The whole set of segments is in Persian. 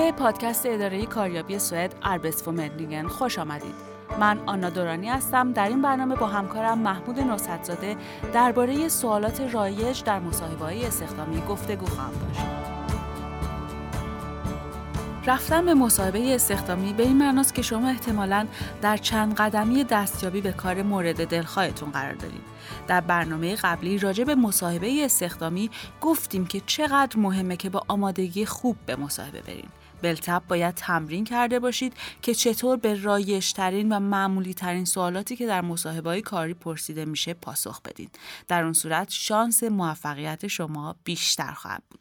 به پادکست اداره کاریابی سوئد اربسفومندینگن خوش آمدید. من آنا دورانی هستم در این برنامه با همکارم محمود نصرتزاده درباره سوالات رایج در مصاحبه‌های استخدامی گفتگو خواهم داشت. رفتن به مصاحبه استخدامی به این معناست که شما احتمالا در چند قدمی دستیابی به کار مورد دلخواهتون قرار دارید. در برنامه قبلی راجع به مصاحبه استخدامی گفتیم که چقدر مهمه که با آمادگی خوب به مصاحبه برین. بلتب باید تمرین کرده باشید که چطور به رایشترین و معمولی ترین سوالاتی که در مصاحبه کاری پرسیده میشه پاسخ بدین. در اون صورت شانس موفقیت شما بیشتر خواهد بود.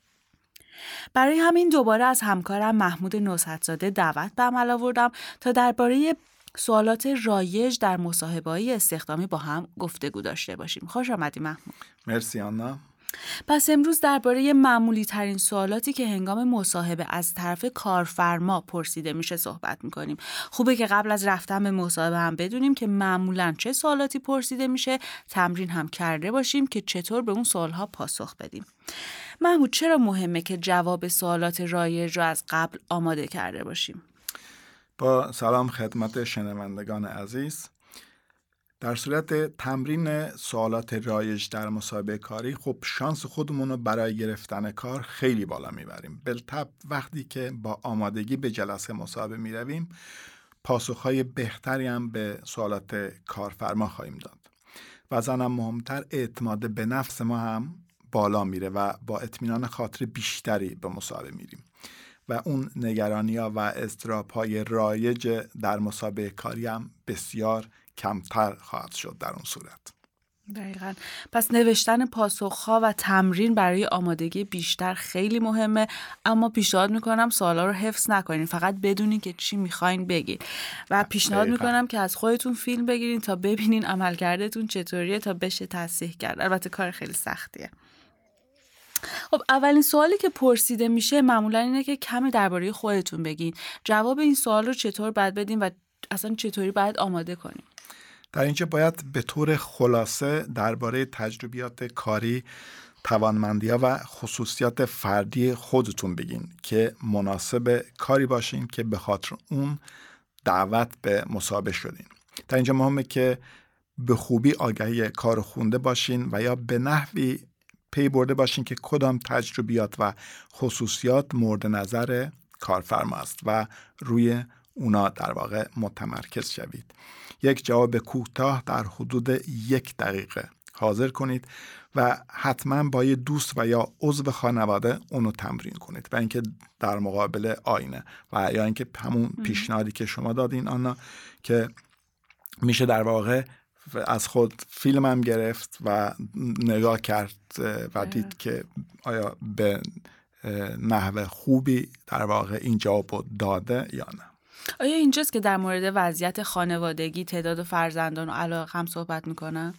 برای همین دوباره از همکارم محمود نوسدزاده دعوت به عمل آوردم تا درباره سوالات رایج در مصاحبه های استخدامی با هم گفتگو داشته باشیم. خوش آمدی محمود. مرسی آنا. پس امروز درباره معمولی ترین سوالاتی که هنگام مصاحبه از طرف کارفرما پرسیده میشه صحبت می‌کنیم. خوبه که قبل از رفتن به مصاحبه هم بدونیم که معمولا چه سوالاتی پرسیده میشه تمرین هم کرده باشیم که چطور به اون سوالها پاسخ بدیم. محمود چرا مهمه که جواب سوالات رایج رو از قبل آماده کرده باشیم؟ با سلام خدمت شنوندگان عزیز در صورت تمرین سوالات رایج در مسابقه کاری خب شانس خودمون رو برای گرفتن کار خیلی بالا می‌بریم. بلتب وقتی که با آمادگی به جلسه مصاحبه می‌رویم پاسخهای بهتری هم به سوالات کارفرما خواهیم داد. و زنم مهمتر اعتماد به نفس ما هم بالا میره و با اطمینان خاطر بیشتری به مصاحبه میریم. و اون نگرانی ها و استراب های رایج در مسابقه کاری هم بسیار کمتر خواهد شد در اون صورت. دقیقا. پس نوشتن پاسخها و تمرین برای آمادگی بیشتر خیلی مهمه اما پیشنهاد می‌کنم سوالا رو حفظ نکنین. فقط بدونین که چی می‌خواین بگین. و پیشنهاد می‌کنم که از خودتون فیلم بگیرین تا ببینین عملکردتون چطوریه تا بشه تصحیح کرد. البته کار خیلی سختیه. خب اولین سوالی که پرسیده میشه معمولا اینه که کمی درباره خودتون بگین. جواب این سوال رو چطور باید بدین و اصلا چطوری باید آماده کنیم در اینجا باید به طور خلاصه درباره تجربیات کاری توانمندی ها و خصوصیات فردی خودتون بگین که مناسب کاری باشین که به خاطر اون دعوت به مسابقه شدین. در اینجا مهمه که به خوبی آگهی کار خونده باشین و یا به نحوی پی برده باشین که کدام تجربیات و خصوصیات مورد نظر کارفرما است و روی اونا در واقع متمرکز شوید. یک جواب کوتاه در حدود یک دقیقه حاضر کنید و حتما با یه دوست و یا عضو خانواده اونو تمرین کنید و اینکه در مقابل آینه و یا اینکه همون پیشنهادی که شما دادین آنا که میشه در واقع از خود فیلمم گرفت و نگاه کرد و دید که آیا به نحو خوبی در واقع این جواب داده یا نه. آیا اینجاست که در مورد وضعیت خانوادگی تعداد فرزندان و علاقه هم صحبت می‌کنن؟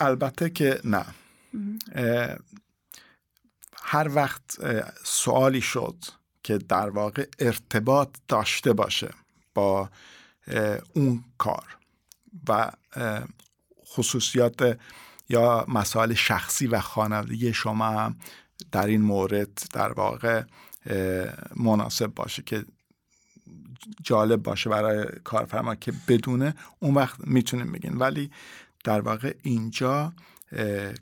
البته که نه هر وقت سوالی شد که در واقع ارتباط داشته باشه با اون کار و خصوصیات یا مسائل شخصی و خانوادگی شما هم در این مورد در واقع مناسب باشه که جالب باشه برای کارفرما که بدونه اون وقت می‌تونیم بگین ولی در واقع اینجا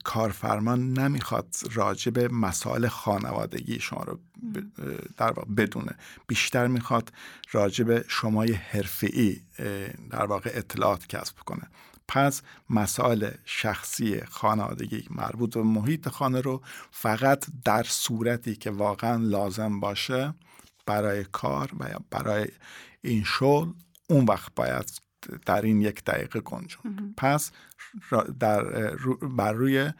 کارفرما نمی‌خواد راجع به مسائل خانوادگی شما رو در واقع بدونه. بیشتر می‌خواد راجع به شمای حرفه‌ای در واقع اطلاعات کسب کنه. پس مسائل شخصی خانوادگی مربوط به محیط خانه رو فقط در صورتی که واقعا لازم باشه برای کار و یا برای این شغل اون وقت باید در این یک دقیقه گنجوند پس در بر روی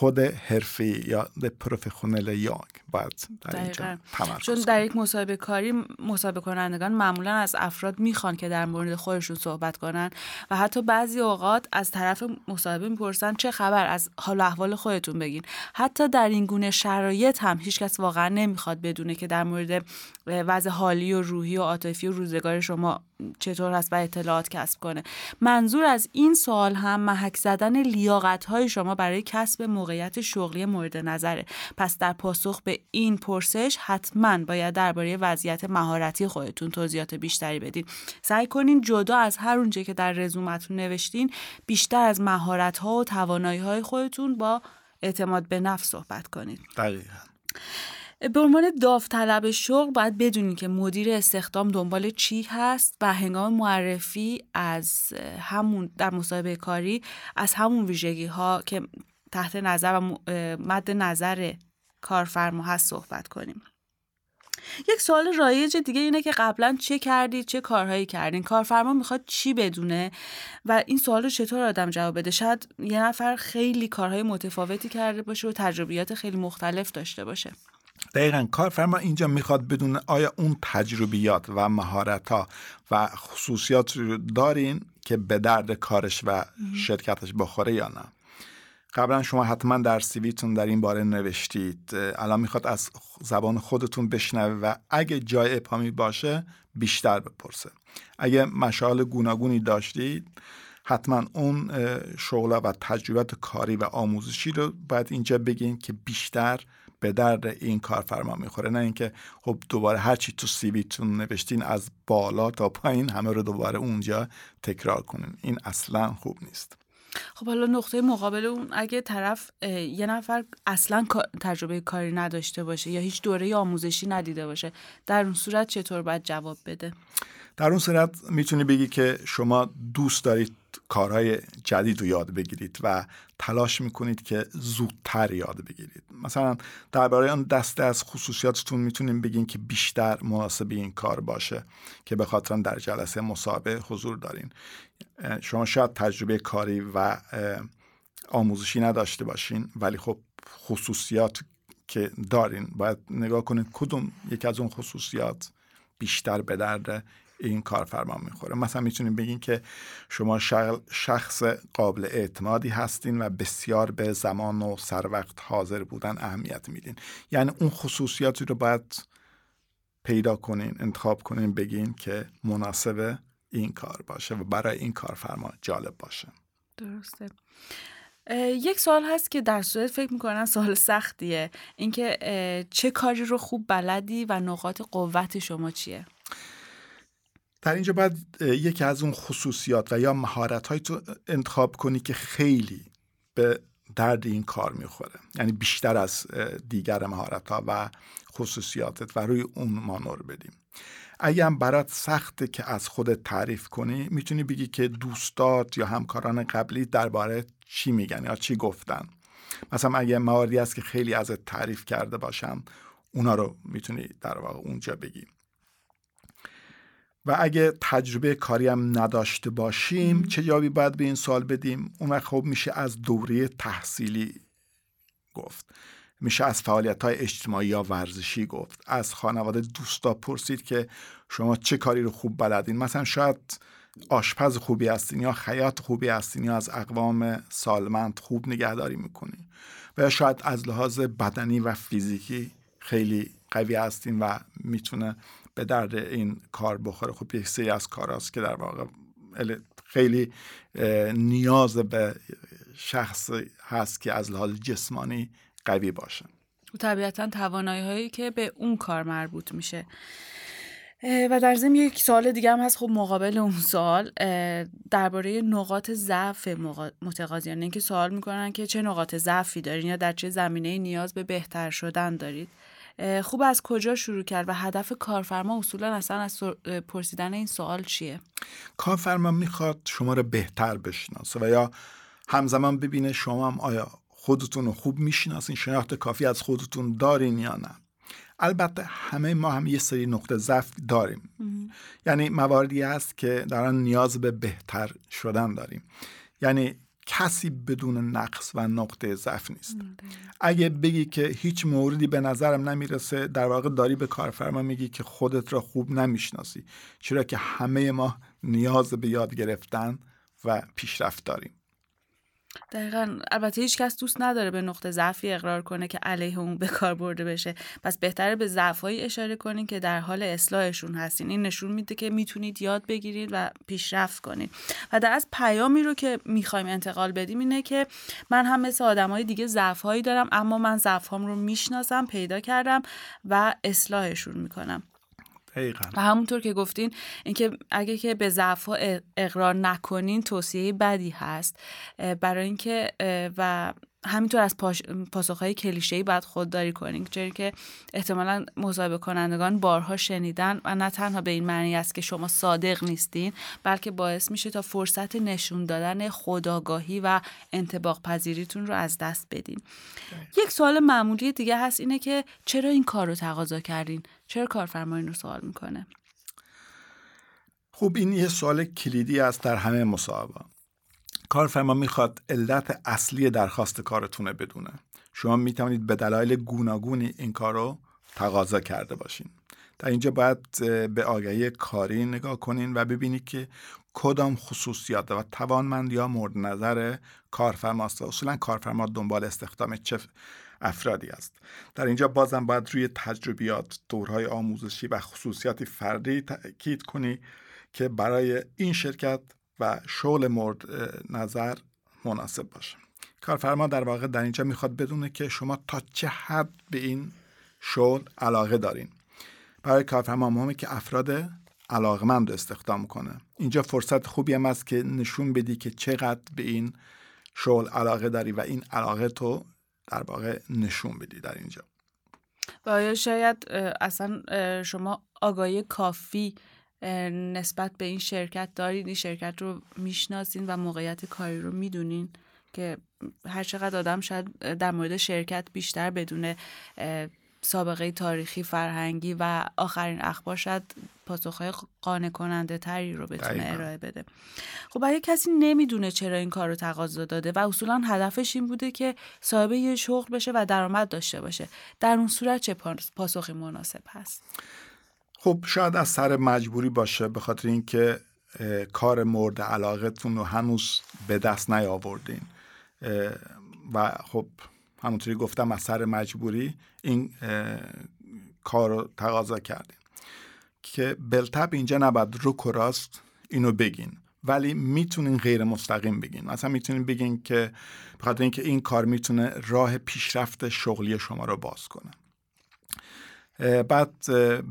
خود حرفی یا پروفشنال یاگ باید در اینجا چون در یک مصاحبه کاری مصاحبه کنندگان معمولا از افراد می‌خوان که در مورد خودشون صحبت کنن و حتی بعضی اوقات از طرف مصاحبه می‌پرسن چه خبر از حال احوال خودتون بگین. حتی در این گونه شرایط هم هیچکس واقعا نمی‌خواد بدونه که در مورد وضع حالی و روحی و عاطفی و روزگار شما چطور هست و اطلاعات کسب کنه. منظور از این سوال هم محک زدن لیاقت های شما برای کسب موقعیت شغلی مورد نظره. پس در پاسخ به این پرسش حتما باید درباره وضعیت مهارتی خودتون توضیحات بیشتری بدین. سعی کنین جدا از هر اونچه که در رزومتون نوشتین بیشتر از مهارت ها و توانایی های خودتون با اعتماد به نفس صحبت کنید دقیقا. به عنوان داوطلب شغل باید بدونید که مدیر استخدام دنبال چی هست و هنگام معرفی از همون در مصاحبه کاری از همون ویژگی ها که تحت نظر و مد نظر کارفرما هست صحبت کنیم. یک سوال رایج دیگه اینه که قبلا چه کردید چه کارهایی کردین کارفرما می‌خواد چی بدونه؟ و این سوال رو چطور آدم جواب بده؟ شاید یه نفر خیلی کارهای متفاوتی کرده باشه و تجربیات خیلی مختلف داشته باشه. دقیقا کارفرما اینجا می‌خواد بدون آیا اون تجربیات و مهارت ها و خصوصیات رو دارین که به درد کارش و شرکتش بخوره یا نه؟ قبلا شما حتما در سیویتون در این باره نوشتید الان می‌خواد از زبان خودتون بشنوه و اگه جای اپامی باشه بیشتر بپرسه. اگه مشاغل گوناگونی داشتید حتما اون شغل و تجربت کاری و آموزشی رو باید اینجا بگین که بیشتر به درد این کارفرما می‌خوره. نه اینکه خب دوباره هر چی تو سیویتون نوشتین از بالا تا پایین همه رو دوباره اونجا تکرار کنین. این اصلا خوب نیست. خب حالا نقطه مقابل اون اگه طرف یه نفر اصلا تجربه کاری نداشته باشه یا هیچ دوره آموزشی ندیده باشه در اون صورت چطور باید جواب بده؟ در اون صورت می‌تونی بگی که شما دوست دارید کارهای جدید رو یاد بگیرید و تلاش می‌کنید که زودتر یاد بگیرید. مثلا درباره آن دسته از خصوصیاتتون می‌تونیم بگیم که بیشتر مناسب این کار باشه که به خاطر در جلسه مصاحبه حضور دارین. شما شاید تجربه کاری و آموزشی نداشته باشین ولی خب خصوصیات که دارین باید نگاه کنید کدوم یکی از اون خصوصیات بیشتر به درد این کارفرما می‌خوره. مثلا می‌تونیم بگین که شما شخص قابل اعتمادی هستین و بسیار به زمان و سر وقت حاضر بودن اهمیت میدین. یعنی اون خصوصیاتی رو باید پیدا کنین انتخاب کنین بگین که مناسب این کار باشه و برای این کارفرما جالب باشه. درسته. یک سوال هست که در صورت فکر می‌کنن سوال سختیه. اینکه چه کاری رو خوب بلدی و نقاط قوت شما چیه؟ در اینجا باید یکی از اون خصوصیات و یا مهارت های تو انتخاب کنی که خیلی به درد این کار می‌خوره. یعنی بیشتر از دیگر مهارت ها و خصوصیاتت و روی اون ما نور بدیم. اگه هم برات سخته که از خودت تعریف کنی می‌تونی بگی که دوستات یا همکاران قبلی درباره چی میگن یا چی گفتن. مثلا اگه مواردی هست که خیلی ازت تعریف کرده باشن اونا رو می‌تونی در واقع اونجا بگی. و اگه تجربه کاری هم نداشته باشیم چه جوابی باید به این سوال بدیم؟ اون وقت خب میشه از دوره تحصیلی گفت. میشه از فعالیت های اجتماعی یا ورزشی گفت. از خانواده دوستا پرسید که شما چه کاری رو خوب بلدین؟ مثلا شاید آشپز خوبی هستین یا خیاط خوبی هستین یا از اقوام سالمند خوب نگهداری می‌کنین. و یا شاید از لحاظ بدنی و فیزیکی خیلی قوی هستین و می‌تونه به درد این کار بخوره. خب یک سری از کاراست که در واقع خیلی نیاز به شخص هست که از لحاظ جسمانی قوی باشه. و طبیعتا توانایی هایی که به اون کار مربوط میشه. و در ضمن یک سوال دیگه هم هست. خب مقابل اون سوال درباره نقاط ضعف متقاضیان. اینکه سوال می‌کنن که چه نقاط ضعفی دارین یا در چه زمینه نیاز به بهتر شدن دارید؟ خوب از کجا شروع کرد و هدف کارفرما اصولا اصلا از پرسیدن این سوال چیه؟ کارفرما می‌خواد شما رو بهتر بشناسه و یا همزمان ببینه شما هم آیا خودتون رو خوب می‌شناسین شناخت کافی از خودتون دارین یا نه. البته همه ما هم یه سری نقطه ضعف داریم. یعنی مواردی هست که دارن نیاز به بهتر شدن داریم. یعنی کسی بدون نقص و نقطه ضعف نیست. اگه بگی که هیچ موردی به نظرم نمی‌رسه در واقع داری به کارفرما میگی که خودت را خوب نمی‌شناسی چرا که همه ما نیاز به یاد گرفتن و پیشرفت داریم. دقیقا. البته هیچ کس دوست نداره به نقطه ضعفی اقرار کنه که علیه اون به کار برده بشه. پس بهتره به ضعفهایی اشاره کنین که در حال اصلاحشون هستین. این نشون میده که می‌تونید یاد بگیرید و پیشرفت کنید. و در از پیامی رو که می‌خوایم انتقال بدیم اینه که من هم مثل آدمای دیگه ضعفهایی دارم اما من ضعفهام رو می‌شناسم پیدا کردم و اصلاحشون می‌کنم. دقیقا. و همونطور که گفتین اینکه اگه که به ضعف اقرار نکنین توصیه بدی هست برای اینکه و همینطور از پاسخهای کلیشه‌ای باید خودداری کنین چون که احتمالا مصاحبه کنندگان بارها شنیدن و نه تنها به این معنی است که شما صادق نیستین بلکه باعث میشه تا فرصت نشون دادن خداگاهی و انتباق پذیریتون رو از دست بدین. یک سوال معمولی دیگه هست اینه که چرا این کار رو تقاضا کردین؟ چرا کارفرما این رو سوال می‌کنه؟ خب این یه سوال کلیدی است در همه مصاحبه کارفرما می‌خواد علت اصلی درخواست کارتونه بدونه. شما می‌توانید به دلایل گوناگونی این کار رو تقاضا کرده باشین. در اینجا باید به آگهی کاری نگاه کنین و ببینید که کدام خصوصیات و توانمندی ها مورد نظر کارفرماست و اصولا کارفرما دنبال استخدام چه افرادی است. در اینجا بازم باید روی تجربیات دورهای آموزشی و خصوصیات فردی تاکید کنی که برای این شرکت و شغل مورد نظر مناسب باشه. کارفرما در واقع در اینجا می‌خواد بدونه که شما تا چه حد به این شغل علاقه دارین. برای کارفرما مهمه که افراد علاقمند استخدام کنه. اینجا فرصت خوبی هم است که نشون بدی که چقدر به این شغل علاقه داری و این علاقه تو در واقع نشون بدی در اینجا. و آیا شاید اصلا شما آگاهی کافی نسبت به این شرکت دارید این شرکت رو می‌شناسین و موقعیت کاری رو می‌دونین که هر چقدر آدم شاید در مورد شرکت بیشتر بدونه سابقه تاریخی فرهنگی و آخرین اخبار شاید پاسخهای قانع کننده تری رو بتونه ارائه بده. خب اگه کسی نمی‌دونه چرا این کار رو تقاضا داده و اصولا هدفش این بوده که صاحب یه شغل بشه و درآمد داشته باشه در اون صورت چه پاسخی مناسب هست؟ خب شاید از سر مجبوری باشه به خاطر اینکه کار مورد علاقتون رو هنوز به دست نیاوردین. و خب همونطوری گفتم از سر مجبوری این کار رو تقاضا کردیم که بلتب اینجا نباید رو راست اینو بگین. ولی می‌تونین غیر مستقیم بگین. مثلا می‌تونین بگین که بخاطر اینکه این کار می‌تونه راه پیشرفت شغلی شما رو باز کنه. بعد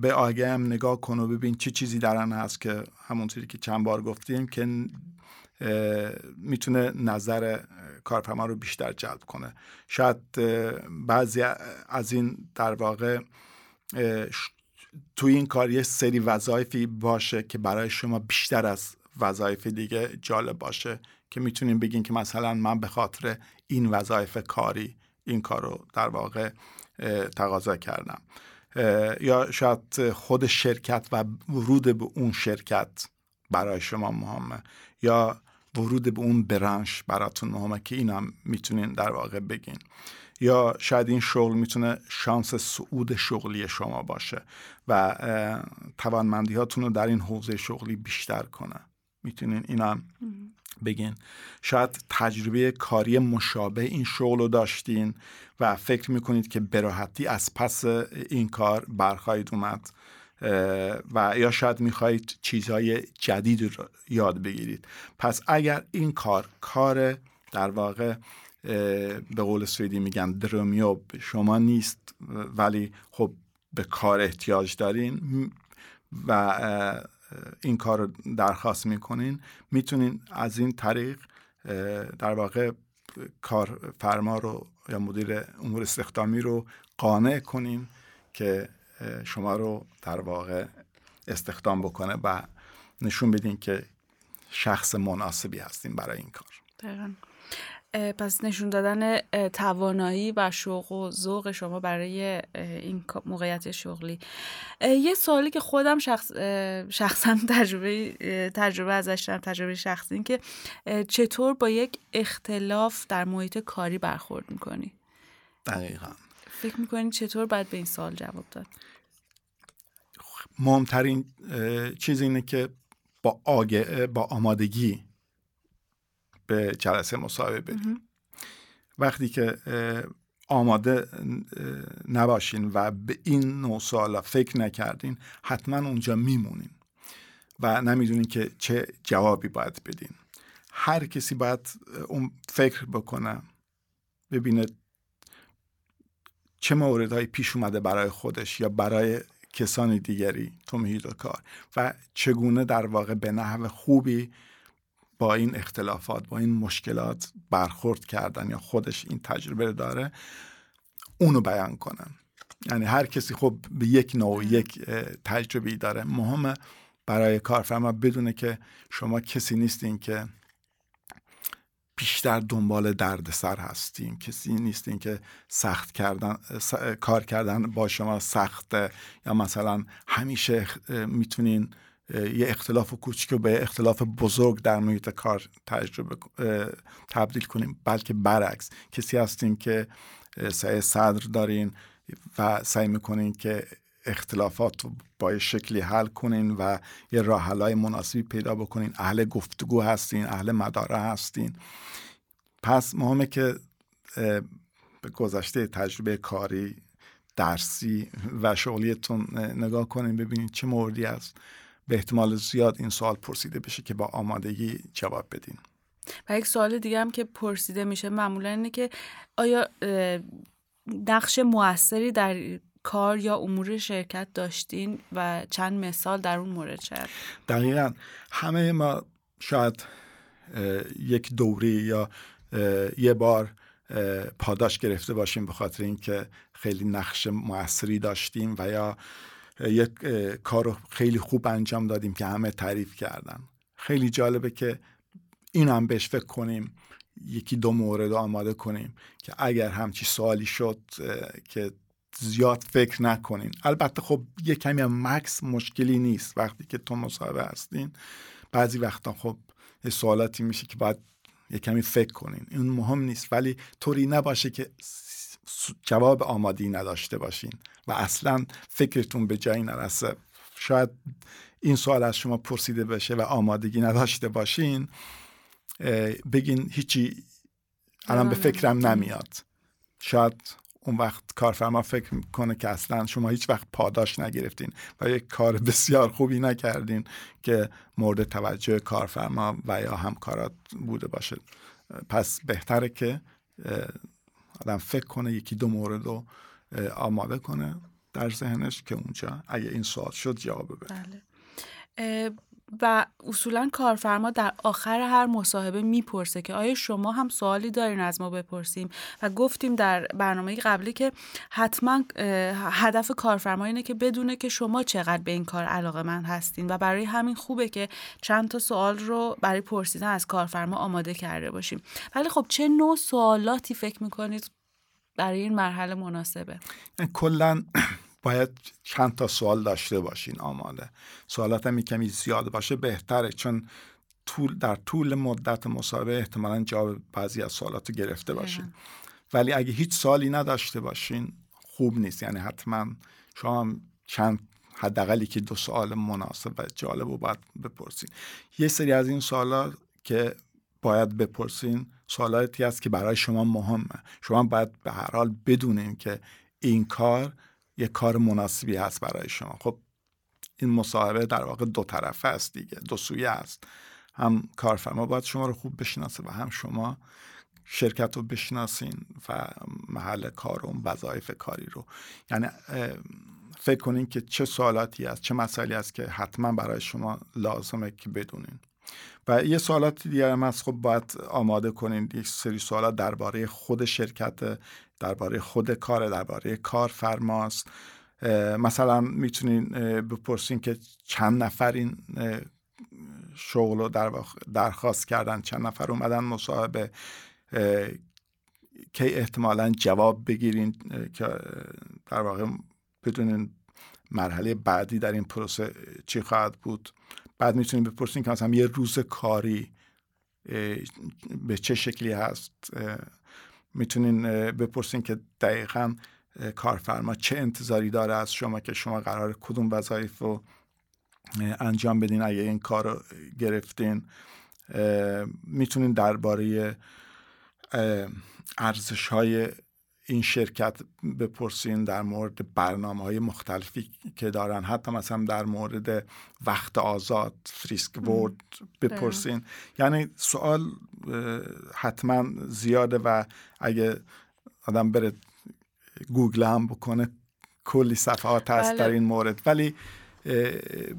به آگه هم نگاه کن و ببین چه چیزی در آن هست که همونطوری که چند بار گفتیم که می‌تونه نظر کارفرما رو بیشتر جلب کنه. شاید بعضی از این در واقع توی این کار یه سری وظایفی باشه که برای شما بیشتر از وظایف دیگه جالب باشه که می‌تونیم بگین که مثلا من به خاطر این وظایف کاری این کار رو در واقع تقاضا کردم. یا شاید خود شرکت و ورود به اون شرکت برای شما مهمه یا ورود به اون برانش براتون مهمه که این هم می‌تونین در واقع بگین. یا شاید این شغل می‌تونه شانس صعود شغلی شما باشه و توانمندی هاتون رو در این حوزه شغلی بیشتر کنه. می‌تونین این هم بگین. شاید تجربه کاری مشابه این شغل رو داشتین و فکر می‌کنید که براحتی از پس این کار برخواهید اومد و یا شاید می‌خواهید چیزهای جدید رو یاد بگیرید. پس اگر این کار کار در واقع به قول سویدی میگن درمیوب شما نیست ولی خب به کار احتیاج دارین و این کار رو درخواست می‌کنین می‌تونین از این طریق در واقع کارفرما رو یا مدیر امور استخدامی رو قانع کنین که شما رو در واقع استخدام بکنه و نشون بدین که شخص مناسبی هستین برای این کار. پس نشون دادن توانایی و شوق و ذوق شما برای این موقعیت شغلی. یه سوالی که خودم شخص شخصا تجربه تجربه ازش دارم تجربه شخصی این که چطور با یک اختلاف در محیط کاری برخورد می‌کنی؟ دقیقا. فکر می‌کنی چطور باید به این سوال جواب داد؟ مهمترین چیز اینه که با, آگه، با آمادگی به جلسه مصاحبه بریم وقتی که آماده نباشین و به این نوع سوالا فکر نکردین حتما اونجا میمونین و نمی‌دونین که چه جوابی باید بدین. هر کسی باید اون فکر بکنه ببینه چه موردهایی پیش اومده برای خودش یا برای کسان دیگری تو محیط کار و چگونه در واقع به نحو خوبی با این اختلافات با این مشکلات برخورد کردن یا خودش این تجربه داره اونو بیان کنن. یعنی هر کسی خب به یک نوع یک تجربه داره. مهمه برای کارفرما بدونه که شما کسی نیستین که بیشتر دنبال دردسر هستین. کسی نیستین که سخت کردن کار کردن با شما سخته. یا مثلا همیشه می‌تونین یه اختلاف کوچیک به اختلاف بزرگ در محیط کار تجربه تبدیل کنیم بلکه برعکس. کسی هستین که سعی صدر دارین و سعی می‌کنین که اختلافات رو با شکلی حل کنین و یه راه مناسبی پیدا بکنین. اهل گفتگو هستین اهل مداره هستین. پس مهمه که به گذشته تجربه کاری درسی و شغلیتون نگاه کنین ببینین چه موردی است به احتمال زیاد این سوال پرسیده بشه که با آمادگی جواب بدین. و یک سوال دیگه هم که پرسیده میشه معمولا اینه که آیا نقش موثری در کار یا امور شرکت داشتین و چند مثال در اون مورد شد دقیقا. همه ما شاید یک دوری یا یه بار پاداش گرفته باشیم به خاطر اینکه خیلی نقش موثری داشتیم و یا یک کار خیلی خوب انجام دادیم که همه تعریف کردن. خیلی جالبه که این هم بهش فکر کنیم یکی دو مورد آماده کنیم که اگر همچی سوالی شد که زیاد فکر نکنین. البته خب یه کمی هم مکس مشکلی نیست وقتی که تو مصاحبه هستین. بعضی وقتا خب سوالاتی میشه که باید یه کمی فکر کنین. این مهم نیست ولی طوری نباشه که جواب آمادی نداشته باشین و اصلا فکرتون به جایی نرسه. شاید این سوال از شما پرسیده بشه و آمادگی نداشته باشین بگین هیچی الان به فکرم نمیاد. شاید اون وقت کارفرما فکر کنه که اصلا شما هیچ وقت پاداش نگرفتین و یک کار بسیار خوبی نکردین که مورد توجه کارفرما و یا همکارات بوده باشه. پس بهتره که آدم فکر کنه یکی دو مورد رو آماده کنه در ذهنش که اونجا اگه این سوال شد جواب بده بله. و اصولا کارفرما در آخر هر مصاحبه می‌پرسه که آیا شما هم سوالی دارین از ما بپرسیم؟ و گفتیم در برنامه قبلی که حتما هدف کارفرما اینه که بدونه که شما چقدر به این کار علاقه من هستین و برای همین خوبه که چند تا سوال رو برای پرسیدن از کارفرما آماده کرده باشیم. ولی خب چه نوع سوالاتی فکر می‌کنید برای این مرحله مناسبه؟ کلا باید چند تا سوال داشته باشین آماده. سوالات هم کمی زیاد باشه بهتره. چون طول در طول مدت مصاحبه احتمالا جواب بعضی از سوالات رو گرفته باشین. ولی اگه هیچ سوالی نداشته باشین خوب نیست. یعنی حتما شما هم چند حداقلی که دو سوال مناسب و جالب رو باید بپرسین. یه سری از این سوالا که باید بپرسین سوالاتی است که برای شما مهمه. شما باید به هر حال بدونین که این کار یه کار مناسبی هست برای شما. خب این مصاحبه در واقع دو طرفه است دیگه دو سویه است. هم کارفرما باید شما رو خوب بشناسه و هم شما شرکت رو بشناسین و محل کار و وظایف کاری رو. یعنی فکر کنین که چه سوالاتی است چه مسائلی است که حتما برای شما لازمه که بدونین. و یه سوالات دیگه هم هست. خب باید آماده کنین یک سری سوالات درباره خود شرکت درباره خود کار درباره کارفرماست مثلا می‌تونین بپرسین که چند نفر این شغل رو در درخواست کردن چند نفر اومدن مصاحبه. که احتمالا جواب بگیرین که در واقع بدونین مرحله بعدی در این پروسه چی خواهد بود. بعد می‌تونین بپرسین که مثلا یه روز کاری به چه شکلی هست؟ می‌تونین بپرسین که دقیقا کارفرما چه انتظاری داره از شما که شما قرار کدوم وظایف رو انجام بدین اگه این کار رو گرفتین. می‌تونین درباره ارزش های این شرکت بپرسین در مورد برنامه های مختلفی که دارن حتی مثلا در مورد وقت آزاد فریسک ورد بپرسین. یعنی سوال حتما زیاده و اگه آدم بره گوگل هم بکنه کلی صفحات هست در بله. این مورد. ولی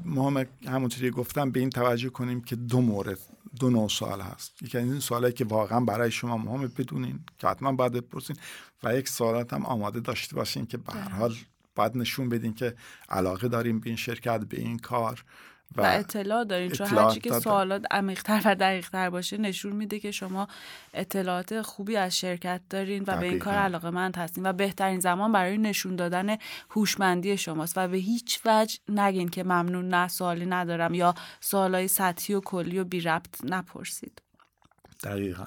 مهم همونطوری گفتم به این توجه کنیم که دو مورد دو نوع سوال هست یکی از این سوالایی که واقعا برای شما مهمه بدونین که حتما باید بپرسین و یک سوالات هم آماده داشته باشین که به هر. حال باید نشون بدین که علاقه داریم به این شرکت به این کار و, اطلاع دارین چون هرچی که سوالات عمیقتر و دقیقتر باشه نشون میده که شما اطلاعات خوبی از شرکت دارین و به این کار علاقه مند هستین و بهترین زمان برای نشون دادن هوشمندی شماست. و به هیچ وجه نگین که ممنون نه سوالی ندارم یا سوالای سطحی و کلی و بی ربط نپرسید. دقیقا.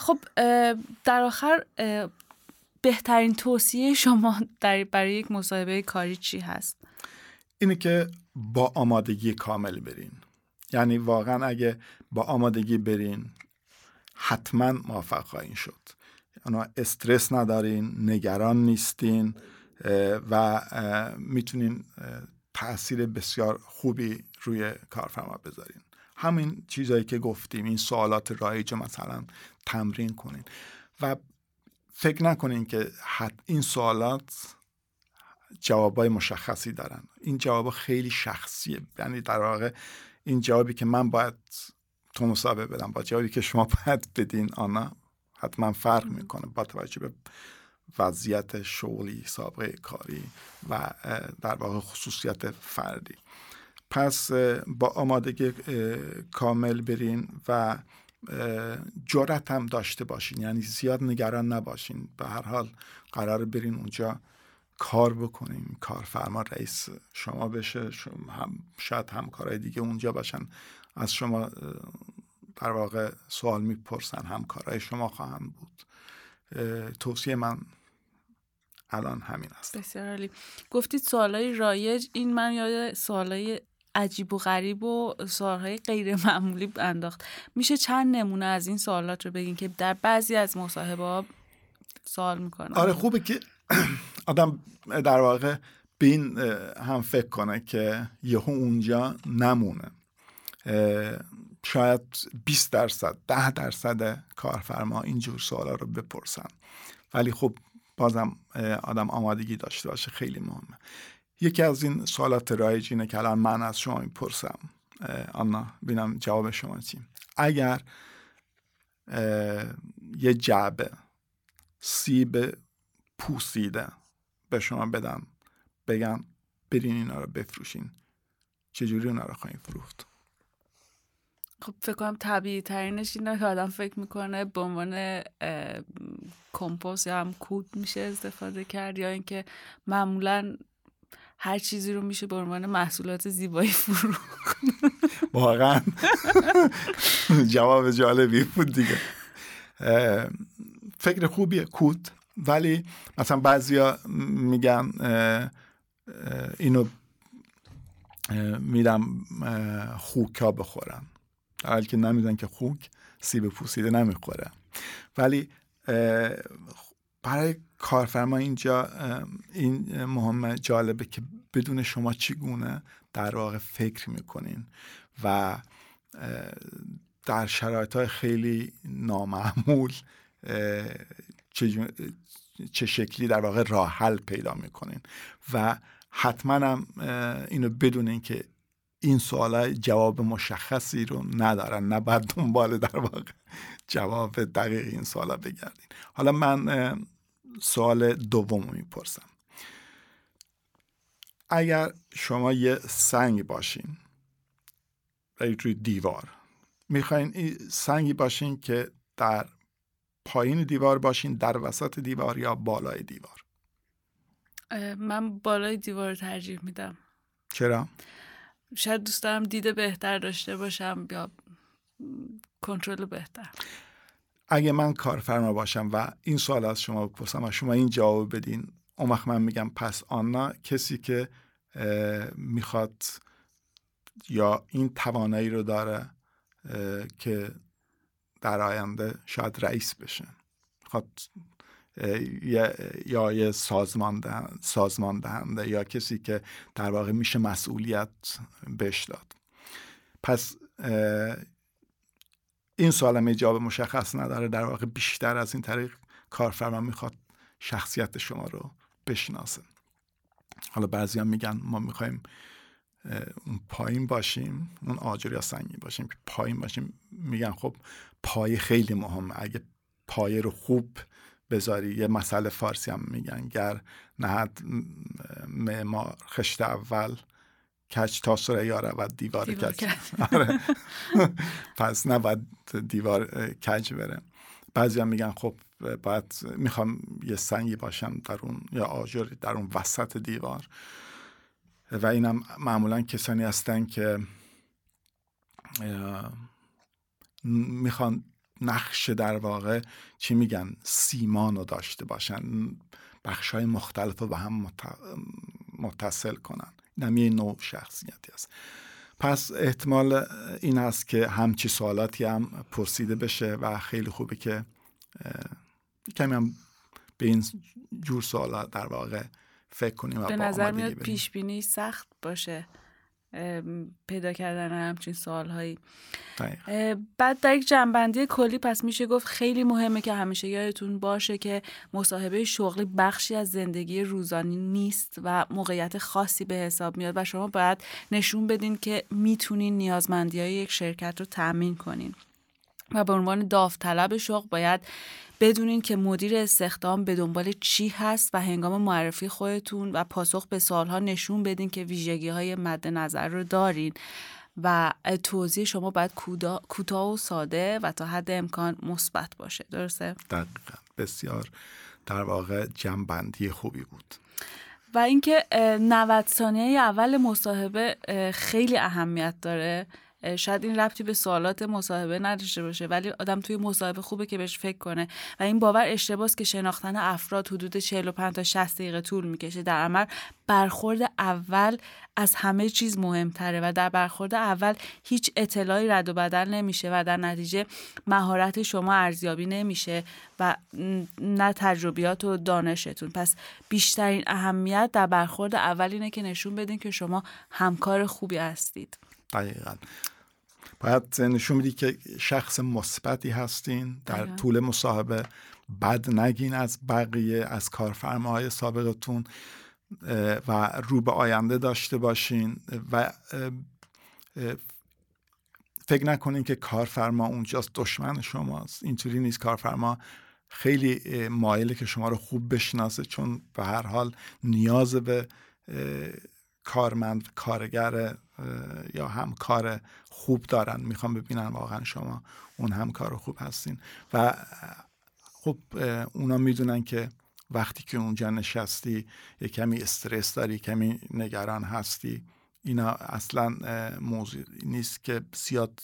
خب در آخر بهترین توصیه شما در برای یک مصاحبه کاری چی هست؟ اینه که با آمادگی کامل برین. یعنی واقعا اگه با آمادگی برین حتما موفق خواهین شد. اونا استرس ندارین نگران نیستین و می‌تونین تاثیر بسیار خوبی روی کارفرما بذارین. همین چیزهایی که گفتیم این سوالات رایج مثلا تمرین کنین. و فکر نکنین که این سوالات جوابای مشخصی دارن. این جواب خیلی شخصیه. یعنی در واقع این جوابی که من باید تو مصاحبه بدم با جوابی که شما باید بدین آنا حتما فرق می‌کنه با توجه به وضعیت شغلی سابقه کاری و در واقع خصوصیت فردی. پس با آمادگی کامل برین و جرأت هم داشته باشین. یعنی زیاد نگران نباشین. به هر حال قرار برین اونجا کار بکنیم کارفرما رئیس شما بشه شما هم شاید همکارای دیگه اونجا باشن. از شما در واقع سوال می‌پرسن همکارای شما خواهند بود. توصیه من الان همین است. بسیار عالی. گفتید سوالای رایج این من یاد سوالای عجیب و غریب و سوالهای غیر معمولی انداخت. میشه چند نمونه از این سوالات رو بگین که در بعضی از مصاحبه سوال می‌کنن؟ آره خوبه که آدم در واقع به این هم فکر کنه که یهو اونجا نمونه. شاید 20 درصد 10 درصد کارفرما اینجور سوالا رو بپرسن. ولی خب بازم آدم آمادگی داشته باشه خیلی مهمه. یکی از این سوالات رایج اینه که الان من از شما می‌پرسم. آنا بینم جواب شما چی. اگر یه جعبه سیب پوسیده به شما بدن بگن برین اینا رو بفروشین. چجوری اونا رو خواهیم فروخت؟ خب فکر کنم طبیعی ترینش اینه که آدم فکر می‌کنه به عنوان کمپوست یا هم کود میشه استفاده کرد یا اینکه معمولا هر چیزی رو میشه به عنوان محصولات زیبایی فروخت. واقعا. جواب جالبی بود دیگه. فکر خوبیه. کود. ولی مثلا بعضیا میگن اینو میدم خوکا بخورن. در حالی که نمیدن که خوک سیب پوسیده نمی‌خوره. ولی برای کارفرما اینجا این مهم جالبه که بدون شما چگونه در واقع فکر می‌کنین و در شرایط های خیلی نامعمول چه شکلی در واقع راه حل پیدا می‌کنین. و حتما هم اینو بدونین که این سوال جواب مشخصی رو ندارن نباید دنبال در واقع جواب دقیق این سوالا بگردین. حالا من سوال دوم می‌پرسم. اگر شما یه سنگ باشین روی دیوار می‌خواین سنگی باشین که در پایین دیوار باشین در وسط دیوار یا بالای دیوار؟ من بالای دیوار ترجیح میدم. چرا؟ شاید دوست دارم دیده بهتر داشته باشم یا کنترل بهتر. اگه من کارفرما باشم و این سوال از شما بپرسم و شما این جواب بدین اون من میگم پس آنا کسی که می‌خواد یا این توانایی رو داره که در آینده شاید رئیس بشه خب یا یه سازمان دهنده, سازمان دهنده یا کسی که در واقع میشه مسئولیت بهش داد. پس این سوال هم جواب مشخص نداره. در واقع بیشتر از این طریق کارفرما می‌خواد شخصیت شما رو بشناسه. حالا بعضی هم میگن ما می‌خوایم اون پایین باشیم اون آجر یا سنگی باشیم که پایین باشیم میگن خب پای خیلی مهمه اگه پای رو خوب بذاری یه مسئله فارسی هم میگن. گر نهد معمار خشت اول کچ تا سره و دیوار, دیوار کچ آره. پس نباید دیوار کج بره. بعضی هم میگن خب باید می‌خوام یه سنگی باشم در اون یا آجر در اون وسط دیوار. و اینم معمولا کسانی هستن که می‌خوان نقش در واقع چی میگن سیمان رو داشته باشن بخش های مختلف رو به هم متصل کنن. اینم یه نوع شخصیتی است پس احتمال این است که همچی سوالاتی هم پرسیده بشه و خیلی خوبه که کمی هم به این جور سوالات در واقع فکر کنیم به نظر میاد پیش بینی سخت باشه پیدا کردن همچین سوالهایی. بعد در یک جنبندی کلی پس میشه گفت خیلی مهمه که همیشه یادتون باشه که مصاحبه شغلی بخشی از زندگی روزانی نیست و موقعیت خاصی به حساب میاد و شما باید نشون بدین که می‌تونین نیازمندی های یک شرکت رو تأمین کنین. و به عنوان داوطلب شغل باید بدونین که مدیر استخدام به دنبال چی هست و هنگام معرفی خودتون و پاسخ به سالها نشون بدین که ویژگی های مد نظر رو دارین. و توضیح شما باید کوتاه و ساده و تا حد امکان مثبت باشه. درسته؟ دقیقا. بسیار. در واقع جنبندی خوبی بود. و اینکه 90 ثانیه اول مصاحبه خیلی اهمیت داره. شاید این ربطی به سوالات مصاحبه نداشته باشه ولی آدم توی مصاحبه خوبه که بهش فکر کنه. و این باور اشتباس که شناختن افراد حدود 45 تا 60 دقیقه طول می‌کشه. در عمل برخورد اول از همه چیز مهمتره و در برخورد اول هیچ اطلاعی رد و بدل نمیشه و در نتیجه مهارت شما ارزیابی نمیشه و نه تجربیات و دانشتون. پس بیشترین اهمیت در برخورد اول اینه که نشون بدین که شما همکار خوبی هستید. دقیقا. باید نشون میدی که شخص مثبتی هستین در طول مصاحبه بد نگین از بقیه از کارفرماهای سابقتون و رو به آینده داشته باشین و فکر نکنین که کارفرما اونجاست دشمن شماست. اینطوری نیست. کارفرما خیلی مایله که شما رو خوب بشناسه چون به هر حال نیاز به کارمند کارگر یا همکار خوب دارن. می‌خوام ببینن واقعا شما اون همکار خوب هستین. و خب اونا می‌دونن که وقتی که اونجا نشستی یه کمی استرس داری کمی نگران هستی. اینا اصلا موضوع نیست که زیاد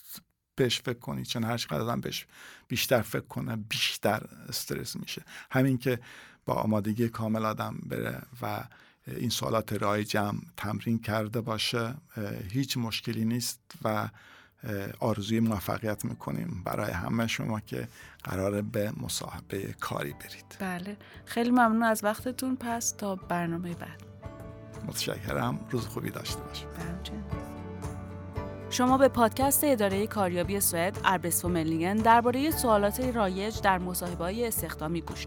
بهش فکر کنی. چون هر چقدر آدم بهش بیشتر فکر کنه بیشتر استرس میشه. همین که با آمادگی کامل آدم بره و این سوالات رایجم تمرین کرده باشه هیچ مشکلی نیست و آرزوی موفقیت می‌کنیم. برای همه شما که قراره به مصاحبه کاری برید. بله. خیلی ممنون از وقتتون. پس تا برنامه بعد. متشکرم. روز خوبی داشته باشید. شما به پادکست اداره کاریابی سوئد اربسفو ملینگن درباره سوالات رایج در مصاحبه های استخدامی گوش